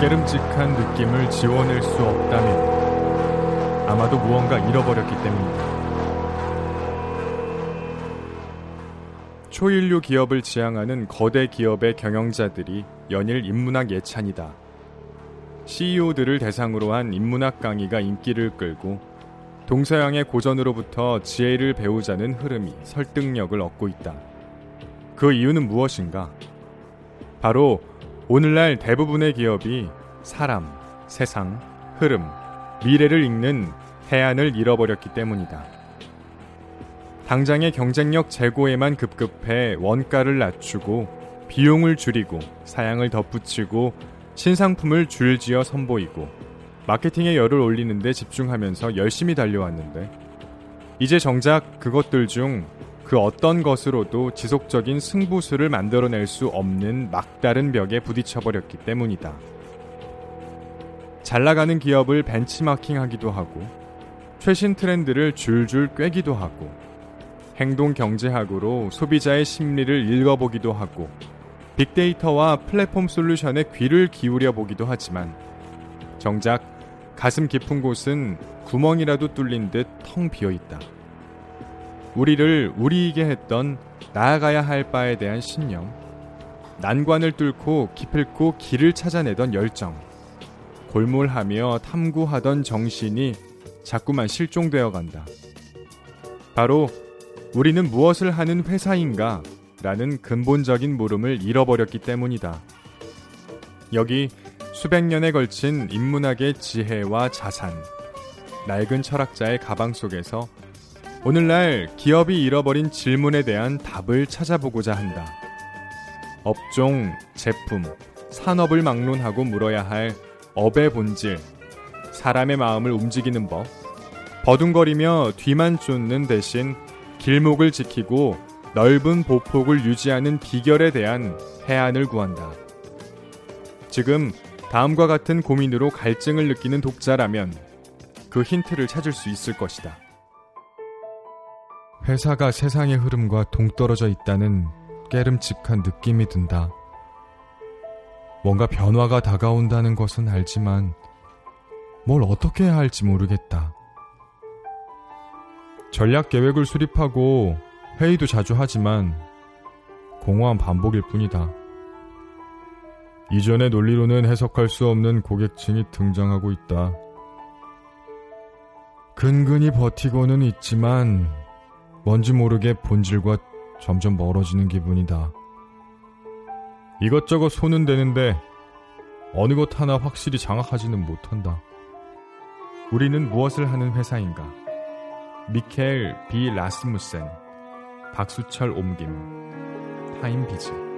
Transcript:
깨름직한 느낌을 지워낼 수 없다면 아마도 무언가 잃어버렸기 때문이다. 초인류 기업을 지향하는 거대 기업의 경영자들이 연일 인문학 예찬이다. CEO들을 대상으로 한 인문학 강의가 인기를 끌고 동서양의 고전으로부터 지혜를 배우자는 흐름이 설득력을 얻고 있다. 그 이유는 무엇인가? 바로 오늘날 대부분의 기업이 사람, 세상, 흐름, 미래를 읽는 해안을 잃어버렸기 때문이다. 당장의 경쟁력 제고에만 급급해 원가를 낮추고 비용을 줄이고 사양을 덧붙이고 신상품을 줄지어 선보이고 마케팅의 열을 올리는 데 집중하면서 열심히 달려왔는데 이제 정작 그것들 중 그 어떤 것으로도 지속적인 승부수를 만들어낼 수 없는 막다른 벽에 부딪혀버렸기 때문이다. 잘 나가는 기업을 벤치마킹하기도 하고 최신 트렌드를 줄줄 꿰기도 하고 행동 경제학으로 소비자의 심리를 읽어보기도 하고 빅데이터와 플랫폼 솔루션에 귀를 기울여 보기도 하지만 정작 가슴 깊은 곳은 구멍이라도 뚫린 듯 텅 비어 있다. 우리를 우리이게 했던 나아가야 할 바에 대한 신념, 난관을 뚫고 기필코 길을 찾아내던 열정, 골몰하며 탐구하던 정신이 자꾸만 실종되어 간다. 바로 우리는 무엇을 하는 회사인가 라는 근본적인 물음을 잃어버렸기 때문이다. 여기 수백 년에 걸친 인문학의 지혜와 자산, 낡은 철학자의 가방 속에서 오늘날 기업이 잃어버린 질문에 대한 답을 찾아보고자 한다. 업종, 제품, 산업을 막론하고 물어야 할 업의 본질, 사람의 마음을 움직이는 법, 버둥거리며 뒤만 쫓는 대신 길목을 지키고 넓은 보폭을 유지하는 비결에 대한 해안을 구한다. 지금 다음과 같은 고민으로 갈증을 느끼는 독자라면 그 힌트를 찾을 수 있을 것이다. 회사가 세상의 흐름과 동떨어져 있다는 깨름직한 느낌이 든다. 뭔가 변화가 다가온다는 것은 알지만 뭘 어떻게 해야 할지 모르겠다. 전략 계획을 수립하고 회의도 자주 하지만 공허한 반복일 뿐이다. 이전의 논리로는 해석할 수 없는 고객층이 등장하고 있다. 근근히 버티고는 있지만 뭔지 모르게 본질과 점점 멀어지는 기분이다. 이것저것 손은 되는데 어느 것 하나 확실히 장악하지는 못한다. 우리는 무엇을 하는 회사인가? 미켈 비 라스무센, 박수철 옮김, 타임비즈.